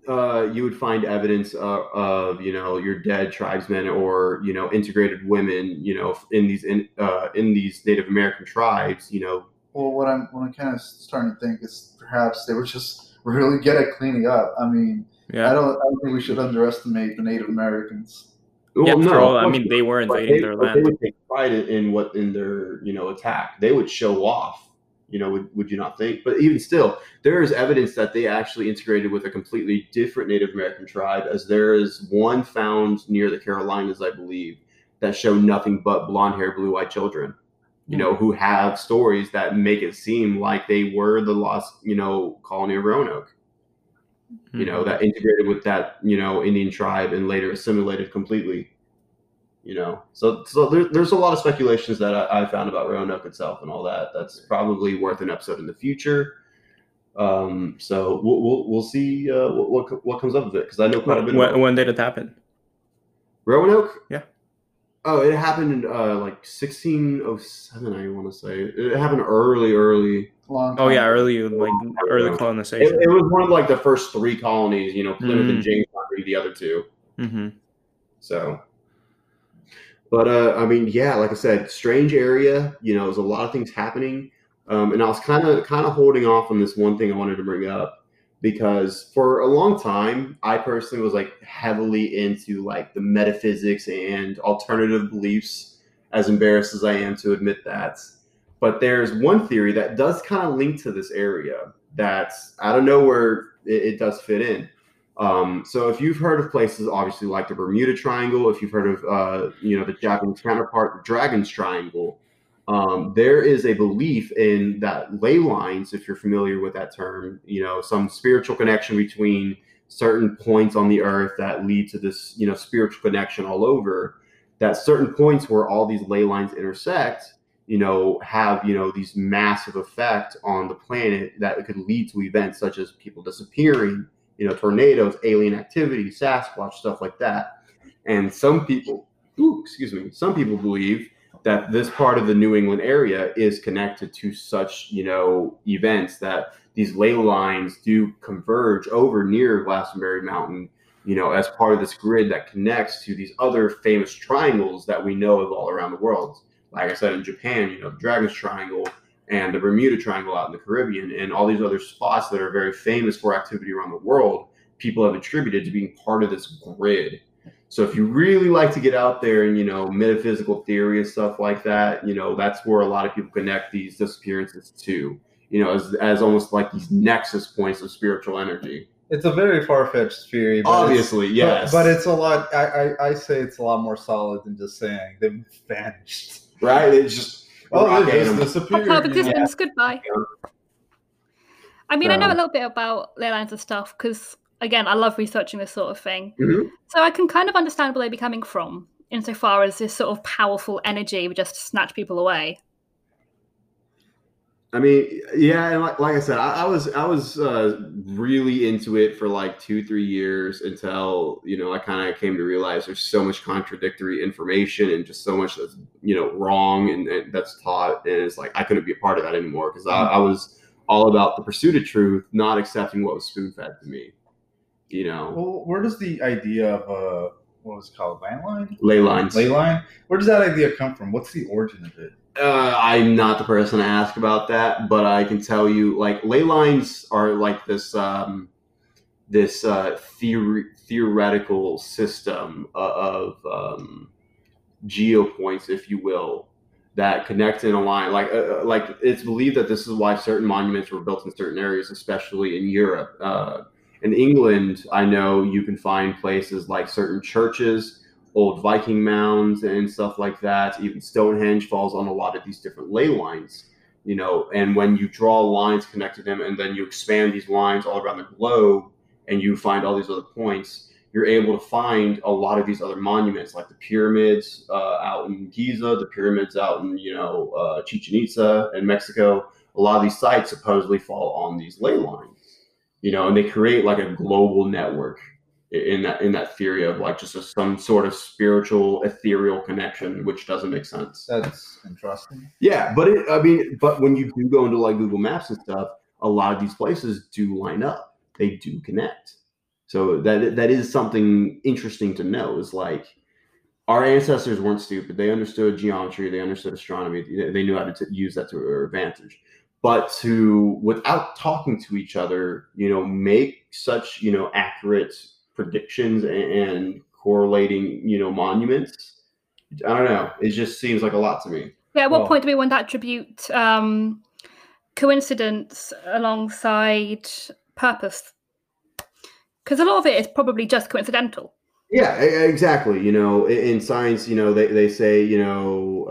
uh, you would find evidence uh, of you know your dead tribesmen or you know integrated women you know in these in uh, in these Native American tribes you know. Well, what I'm what I'm kind of starting to think is perhaps they were just really good at cleaning up. I mean, yeah. I don't I don't think we should underestimate the Native Americans. Well, yeah, no, all, I mean, they were invading they, their land. They would take pride in what in their you know attack. They would show off. You know, would, would you not think? But even still, there is evidence that they actually integrated with a completely different Native American tribe, as there is one found near the Carolinas, I believe, that show nothing but blonde hair, blue eyed children. You know, hmm. who have stories that make it seem like they were the lost, you know, colony of Roanoke mm-hmm. you know, that integrated with that, you know, Indian tribe and later assimilated completely. You know, so so there, there's a lot of speculations that I, I, found about Roanoke itself and all that. That's probably worth an episode in the future. Um, so we'll we'll, we'll see uh, what, what, what comes up of it because I know quite a bit. When, when did it happen? Roanoke. Yeah. Oh, it happened in uh, like 1607. I want to say it happened early, early. Long oh yeah, early like early colonization. It, it, was one of like the first three colonies. You know, Plymouth mm. and Jamestown being the other 2 mm-hmm. So, but uh, I mean, yeah, like I said, strange area. You know, there's a lot of things happening, um, and I was kind of kind of holding off on this one thing I wanted to bring up because for a long time i personally was like heavily into like the metaphysics and alternative beliefs as embarrassed as i am to admit that. But there's one theory that does kind of link to this area that's i don't know where it, it does fit in. Um, so if you've heard of places obviously like the bermuda triangle if you've heard of uh, you know the japanese counterpart the dragon's triangle um, there is a belief in that ley lines, if you're familiar with that term, you know, some spiritual connection between certain points on the earth that lead to this, you know, spiritual connection all over. That certain points where all these ley lines intersect, you know, have you know these massive effect on the planet that could lead to events such as people disappearing, you know, tornadoes, alien activity, Sasquatch, stuff like that. And some people, ooh, excuse me, some people believe that this part of the New England area is connected to such, you know, events that these ley lines do converge over near Glastonbury Mountain, you know, as part of this grid that connects to these other famous triangles that we know of all around the world. Like I said, in Japan, you know, the Dragon's Triangle and the Bermuda Triangle out in the Caribbean, and all these other spots that are very famous for activity around the world, people have attributed to being part of this grid. So if you really like to get out there and you know metaphysical theory and stuff like that, you know that's where a lot of people connect these disappearances to, you know, as as almost like these nexus points of spiritual energy. It's a very far fetched theory. But Obviously, it's, yes, But, but it's a lot. I, I I say it's a lot more solid than just saying they've vanished. right. It's just Oh, rock they animal. just disappeared. Part of you know? existence. Goodbye. I mean, I know a little bit about ley lines and stuff because, again, I love researching this sort of thing. Mhm. So I can kind of understand where they'd be coming from, insofar as this sort of powerful energy would just snatch people away. I mean, yeah, and like, like I said, I, I was I was uh, really into it for like two three years until you know I kind of came to realize there's so much contradictory information and just so much that's you know wrong and, and that's taught, and it's like I couldn't be a part of that anymore because I, I was all about the pursuit of truth, not accepting what was spoon fed to me. You know, Well, where does the idea of uh, what was it called landline, ley lines. ley line? Where does that idea come from? What's the origin of it? Uh, I'm not the person to ask about that, but I can tell you, like ley lines are like this um, this uh, theory, theoretical system of um, geopoints, if you will, that connect in a line. Like uh, uh, like it's believed that this is why certain monuments were built in certain areas, especially in Europe. Uh, in England, I know you can find places like certain churches old Viking mounds and stuff like that. Even Stonehenge falls on a lot of these different ley lines, you know. And when you draw lines connected them, and then you expand these lines all around the globe, and you find all these other points, you're able to find a lot of these other monuments, like the pyramids uh, out in Giza, the pyramids out in you know uh, Chichen Itza in Mexico. A lot of these sites supposedly fall on these ley lines, you know, and they create like a global network in that in that theory of like just a, some sort of spiritual ethereal connection which doesn't make sense. That's interesting. yeah but it, i mean but when you do go into like google maps and stuff a lot of these places do line up. They do connect. So that that is something interesting to know is like our ancestors weren't stupid. They understood geometry. They understood astronomy. They- knew how to t- use that to their advantage but to without talking to each other you know make such you know accurate predictions and, and correlating you know monuments i don't know it just seems like a lot to me Yeah, at what Well- point do we want to attribute um, coincidence alongside purpose? Because a lot of it is probably just coincidental. yeah exactly you know in, in science you know they, they say you know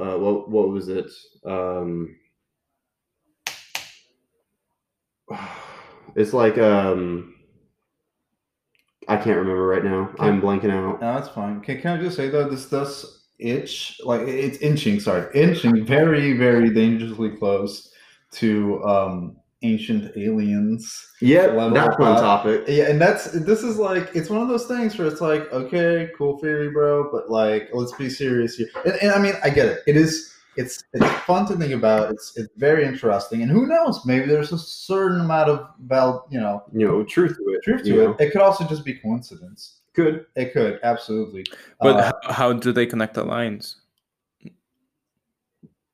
uh, what, what was it um, it's like um, i can't remember right now i'm blanking out No, that's fine. Can, can I just say though, this does itch like it's inching. Sorry, inching very, very dangerously close to um ancient aliens. yeah that's one topic Yeah, and that's this is like it's one of those things where it's like, okay, cool theory, bro, but like let's be serious here. And, and I mean, I get it. It is it's it's fun to think about. It's it's very interesting, and who knows? Maybe there's a certain amount of val, you know, you know truth to it truth to you it. know? It could also just be coincidence. could It could absolutely. But uh, h- how do they connect the lines?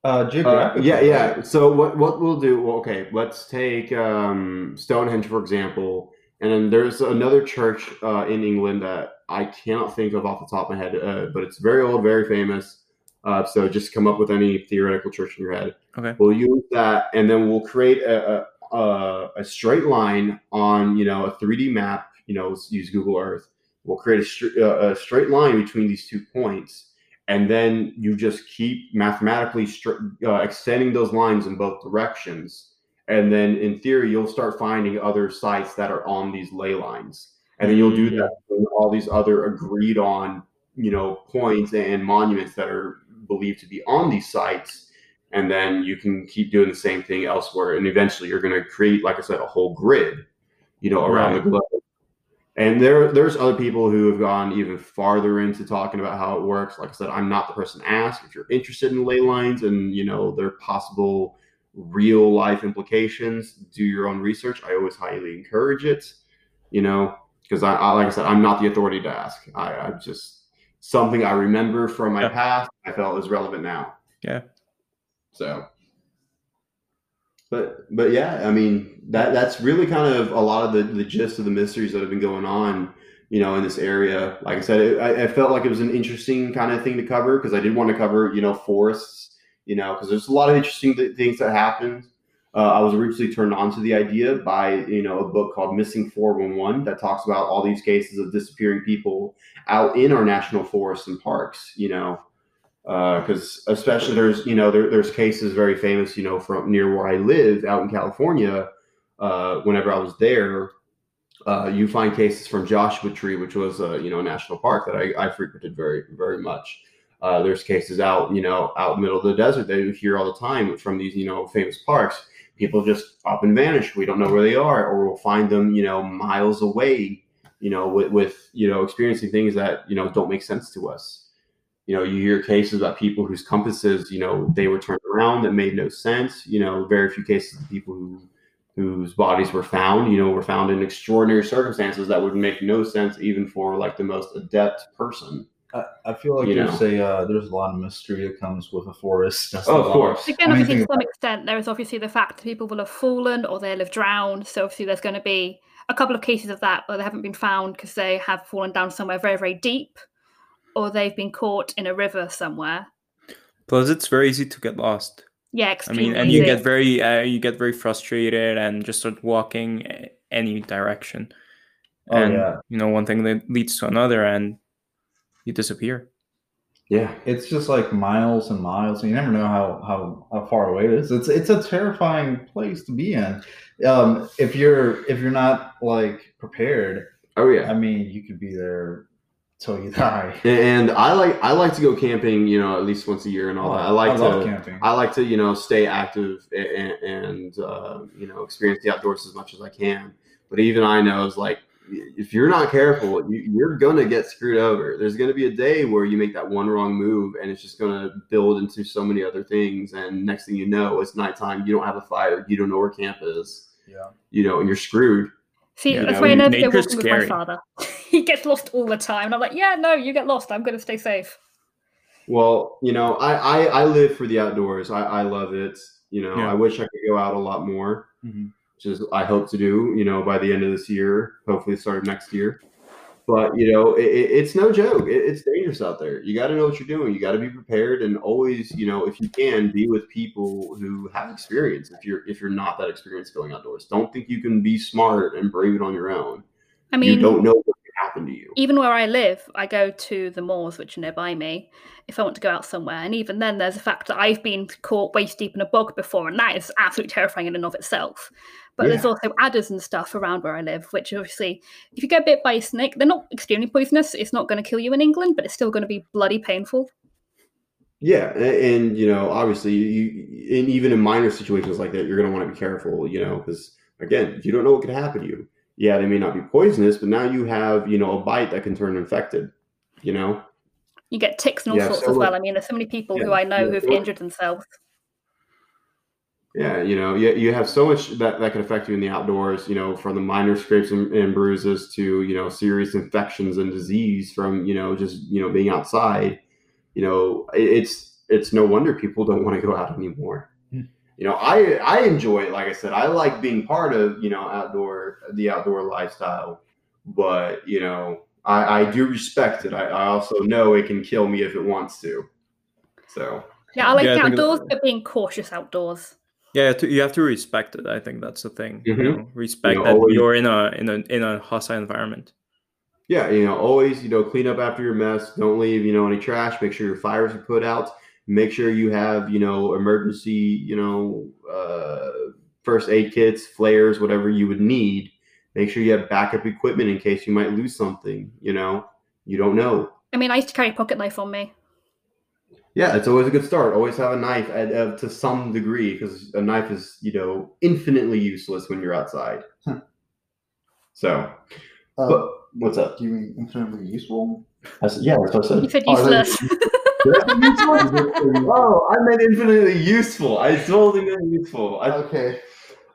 uh, Uh, yeah, yeah. So what what we'll do? Well, okay, let's take um, Stonehenge for example, and then there's another church uh, in England that I cannot think of off the top of my head, uh, but it's very old, very famous. Uh, so just come up with any theoretical church in your head. Okay. We'll use that, and then we'll create a, a, a, straight line on you know a 3D map. You know, use Google Earth. We'll create a, a straight line between these two points, and then you just keep mathematically uh, extending those lines in both directions. And then, in theory, you'll start finding other sites that are on these ley lines, and then you'll do that with all these other agreed on, you know, points and monuments that are believed to be on these sites. and then you can keep doing the same thing elsewhere and eventually you're going to create like i said a whole grid you know around right. the globe and there there's other people who have gone even farther into talking about how it works like i said i'm not the person to ask if you're interested in ley lines and you know their possible real life implications do your own research i always highly encourage it you know because I, I, like i said i'm not the authority to ask i i just something i remember from my yeah. past i felt is relevant now yeah so, but but yeah, I mean that that's really kind of a lot of the the gist of the mysteries that have been going on, you know, in this area. Like I said, it, I, I felt like it was an interesting kind of thing to cover because I did want to cover, you know, forests, you know, because there's a lot of interesting th- things that happened. Uh, I was originally turned on to the idea by you know a book called Missing 411 that talks about all these cases of disappearing people out in our national forests and parks. You know, because uh, especially there's you know there, there's cases very famous you know from near where I live out in California. Uh, whenever I was there, uh, you find cases from Joshua Tree, which was a you know a national park that I, I frequented very very much. Uh, there's cases out you know out in the middle of the desert that you hear all the time from these you know famous parks. People just up and vanish. We don't know where they are, or we'll find them you know miles away. You know with, with you know experiencing things that you know don't make sense to us you know you hear cases about people whose compasses you know they were turned around that made no sense you know very few cases of people who whose bodies were found you know were found in extraordinary circumstances that would make no sense even for like the most adept person I, I feel like you there's know. a uh, there's a lot of mystery that comes with a forest. oh, of course. Again, obviously, to some extent, there is obviously the fact that people will have fallen or they'll have drowned. So obviously, there's going to be a couple of cases of that where they haven't been found because they have fallen down somewhere very, very deep or they've been caught in a river somewhere. Plus, it's very easy to get lost. Yeah, I mean, and you get very uh, you get very frustrated and just start walking any direction. Oh, and yeah. you know, one thing that leads to another, and you disappear. Yeah, it's just like miles and miles. You never know how how, how far away it is. It's it's a terrifying place to be in. Um, if you're if you're not like prepared. Oh yeah. I mean, you could be there till you die. And I like I like to go camping, you know, at least once a year and all oh, that. I like I to camping. I like to you know stay active and, and uh, you know experience the outdoors as much as I can. But even I know is like if you're not careful, you, are gonna get screwed over. There's gonna be a day where you make that one wrong move, and it's just gonna build into so many other things. And next thing you know, it's nighttime. You don't have a fire. You don't know where camp is. Yeah. You know, and you're screwed. See, yeah, that's why I never go walking with my father. he gets lost all the time. And I'm like, yeah, no, you get lost. I'm going to stay safe. Well, you know, I, I, I live for the outdoors. I, I love it. You know, yeah. I wish I could go out a lot more, mm-hmm. Which is I hope to do. You know, by the end of this year, hopefully start next year. But you know, it, it's no joke. It, it's dangerous out there. You got to know what you're doing. You got to be prepared, and always, you know, if you can, be with people who have experience. If you're if you're not that experienced going outdoors, don't think you can be smart and brave it on your own. I mean, you don't know what can happen to you. Even where I live, I go to the moors, which are nearby me, if I want to go out somewhere. And even then, there's the fact that I've been caught waist deep in a bog before, and that is absolutely terrifying in and of itself. But yeah. there's also adders and stuff around where I live, which obviously, if you get bit by a snake, they're not extremely poisonous. It's not going to kill you in England, but it's still going to be bloody painful. Yeah, and, and you know, obviously, you, and even in minor situations like that, you're going to want to be careful. You know, because again, you don't know what could happen to you. Yeah, they may not be poisonous, but now you have you know a bite that can turn infected. You know, you get ticks and all yeah, sorts so as well. I mean, there's so many people yeah, who I know who've injured themselves. Yeah, you know, you, you have so much that, that can affect you in the outdoors, you know, from the minor scrapes and, and, bruises to, you know, serious infections and disease from, you know, just, you know, being outside. You know, it's it's no wonder people don't want to go out anymore. Hmm. You know, I I enjoy it. Like I said, I like being part of, you know, outdoor the outdoor lifestyle. But, you know, I, I do respect it. I, I also know it can kill me if it wants to. So yeah, I like yeah, outdoors, but being cautious outdoors. Yeah, you have to respect it. I think that's the thing. Mm-hmm. You know, respect you know, that always, you're in a in a in a hostile environment. Yeah, you know, always you know clean up after your mess. Don't leave you know any trash. Make sure your fires are put out. Make sure you have you know emergency you know uh, first aid kits, flares, whatever you would need. Make sure you have backup equipment in case you might lose something. You know, you don't know. I mean, I used to carry a pocket knife on me. Yeah, it's always a good start. Always have a knife at, uh, to some degree because a knife is, you know, infinitely useless when you're outside. so, Uh, but what's up? do you mean infinitely useful? I said, yeah, that's what I said. You said Oh, I useless. oh, I meant infinitely useful. I totally meant useful. I, Okay.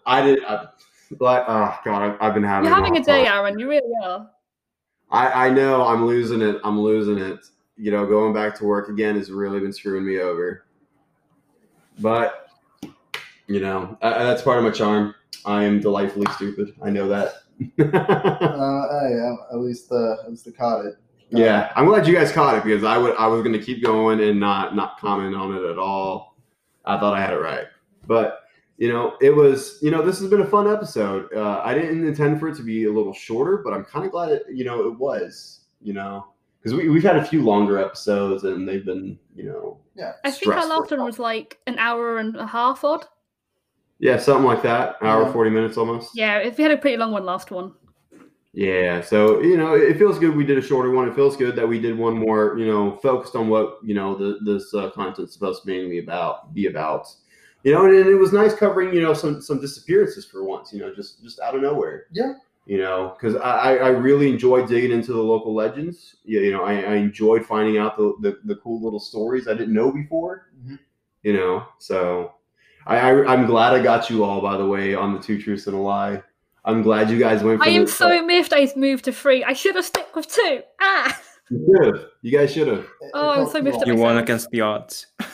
I did. I, like, oh god, I've, I've been having. You're having a hard day, time. Aaron. You really are. I, I know I'm losing it. I'm losing it. You know, going back to work again has really been screwing me over. But you know, uh, that's part of my charm. I am delightfully stupid. I know that. Uh, hey, uh, at least uh, at least I caught it. Uh, yeah, I'm glad you guys caught it because I would I was going to keep going and not not comment on it at all. I thought I had it right, but you know, it was you know this has been a fun episode. Uh, I didn't intend for it to be a little shorter, but I'm kind of glad it you know it was you know because we we've had a few longer episodes and they've been you know Yeah. I think our last one was like an hour and a half odd. yeah something like that hour Yeah. forty minutes almost Yeah, if we had a pretty long one last one. Yeah, so you know, it feels good. We did a shorter one. It feels good that we did one more, you know, focused on what you know the, this uh, content's supposed to be about. Be about, you know, and, it was nice covering, you know, some some disappearances for once. You know, just just out of nowhere. Yeah. You know, because I, I I really enjoyed digging into the local legends. You, you know, I, I enjoyed finding out the, the the cool little stories I didn't know before. Mhm. You know, so I, I I'm glad I got you all. By the way, on the two truths and a lie. I'm glad you guys went. For I am the- so miffed I moved to three. I should have stuck with two. Ah! You should have. You guys should have. It- it Oh, I'm felt so too miffed at long. You won against the odds.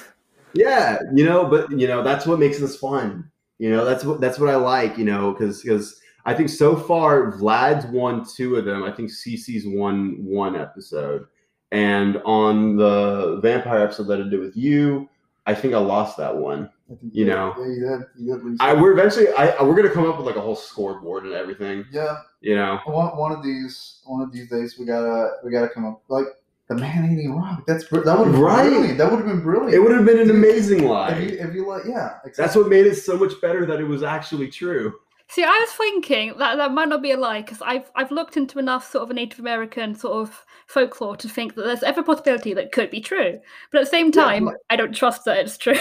Yeah, you know, but you know that's what makes this fun. You know, that's what that's what I like. You know, because because I think so far Vlad's won two of them. I think Cece's won one episode, and on the vampire episode that I did with you, I think I lost that one. You know. Yeah, you did. You did. I we're eventually I we're gonna come up with like a whole scoreboard and everything. yeah. You know, One, one of these one of these days we gotta we gotta come up like the man eating rock. That's that would have been Right. brilliant. That would have been brilliant. it would have been an amazing if lie. you if you like yeah. That's what made it so much better that it was actually true. See, I was thinking that that might not be a lie because I've I've looked into enough sort of Native American sort of folklore to think that there's every possibility that could be true. But at the same time, but- I don't trust that it's true.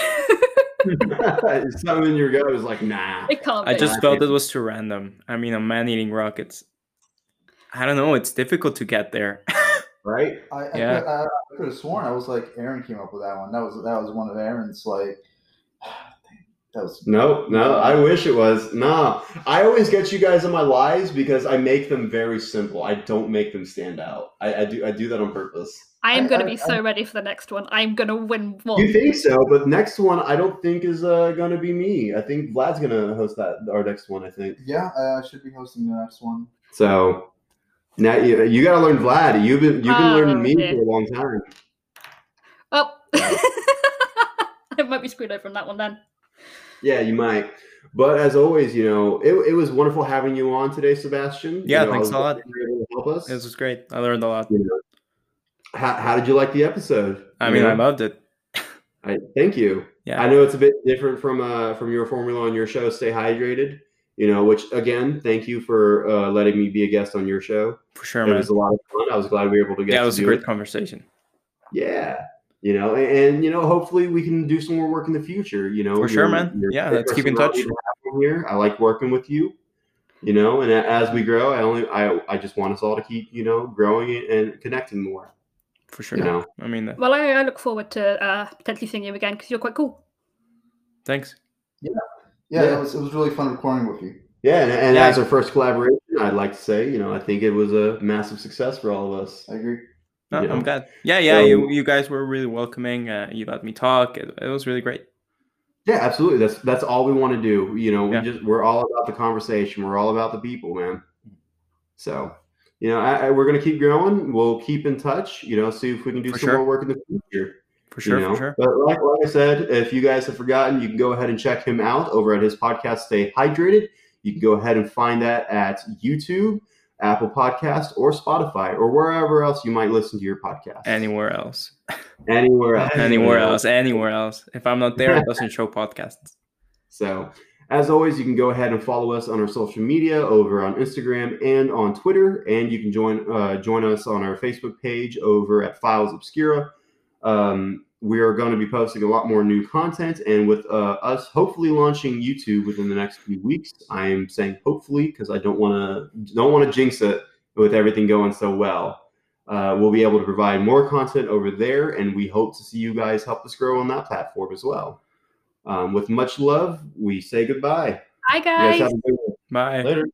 Something in your gut was like, nah. it can't be. I just felt it was too random. I mean, a man eating rockets. I don't know. It's difficult to get there. Right? I, I, Yeah. could, I, I could have sworn I was like Aaron came up with that one. That was that was one of Aaron's like that was No, no, I wish it was. Nah, I always get you guys in my lives because I make them very simple. I don't make them stand out. I, I do I do that on purpose. I am going to I- be so ready for the next one. I'm going to win one. You think so, but next one I don't think is uh, gonna be me. I think Vlad's gonna host that our next one. I think yeah. I should be hosting the next one. so. Now you you gotta learn Vlad. You've been you've been Oh, learning me dear. for a long time. Oh, I might be screwed over on that one then. Yeah, you might. But as always, you know, it, it was wonderful having you on today, Sebastian. Yeah, You know, thanks a lot. glad you were able to help us. This was great. I learned a lot. You know, how, how did you like the episode? I mean, I loved it. I thank you. Yeah. I know it's a bit different from uh from your formula on your show, Stay Hydrated. You know, which again, thank you for uh, letting me be a guest on your show. For sure, it man. was a lot of fun. I was glad we were able to get. Yeah, it was a great it. conversation. Yeah, you know, and, and, you know, hopefully we can do some more work in the future. You know, For sure, You're- man. you're Yeah, let's keep in touch. to have on Here, I like working with you. You know, and as we grow, I only I I just want us all to keep you know growing and connecting more. For sure. You know, I mean, uh, Well, I, I look forward to uh, potentially seeing you again because you're quite cool. thanks. Yeah, Yeah. It was it was really fun recording with you. yeah, and, and Yeah. as our first collaboration, I'd like to say, you know, I think it was a massive success for all of us. I agree. No, You? I'm glad. Yeah, yeah. You, you guys were really welcoming. Uh, you let me talk. It, it was really great. Yeah, absolutely. That's that's all we want to do. You know, we Yeah. just we're all about the conversation. We're all about the people, man. So, you know, I, I, we're gonna keep growing. We'll keep in touch. You know, see if we can do For some sure. more work in the future. For sure. you know? For sure. But like, like I said, if you guys have forgotten, you can go ahead and check him out over at his podcast, Stay Hydrated. You can go ahead and find that at YouTube, Apple Podcast, or Spotify, or wherever else you might listen to your podcast. Anywhere else. anywhere else. Anywhere else. Anywhere else. If I'm not there, it doesn't show podcasts. So, as always, you can go ahead and follow us on our social media over on Instagram and on Twitter, and you can join uh, join us on our Facebook page over at Files Obscura. Um, we are going to be posting a lot more new content, and with uh, us hopefully launching YouTube within the next few weeks. I am saying hopefully because I don't want to don't want to jinx it with everything going so well. Uh, we'll be able to provide more content over there, and we hope to see you guys help us grow on that platform as well. Um, with much love, we say goodbye. Bye, guys. Bye. Later.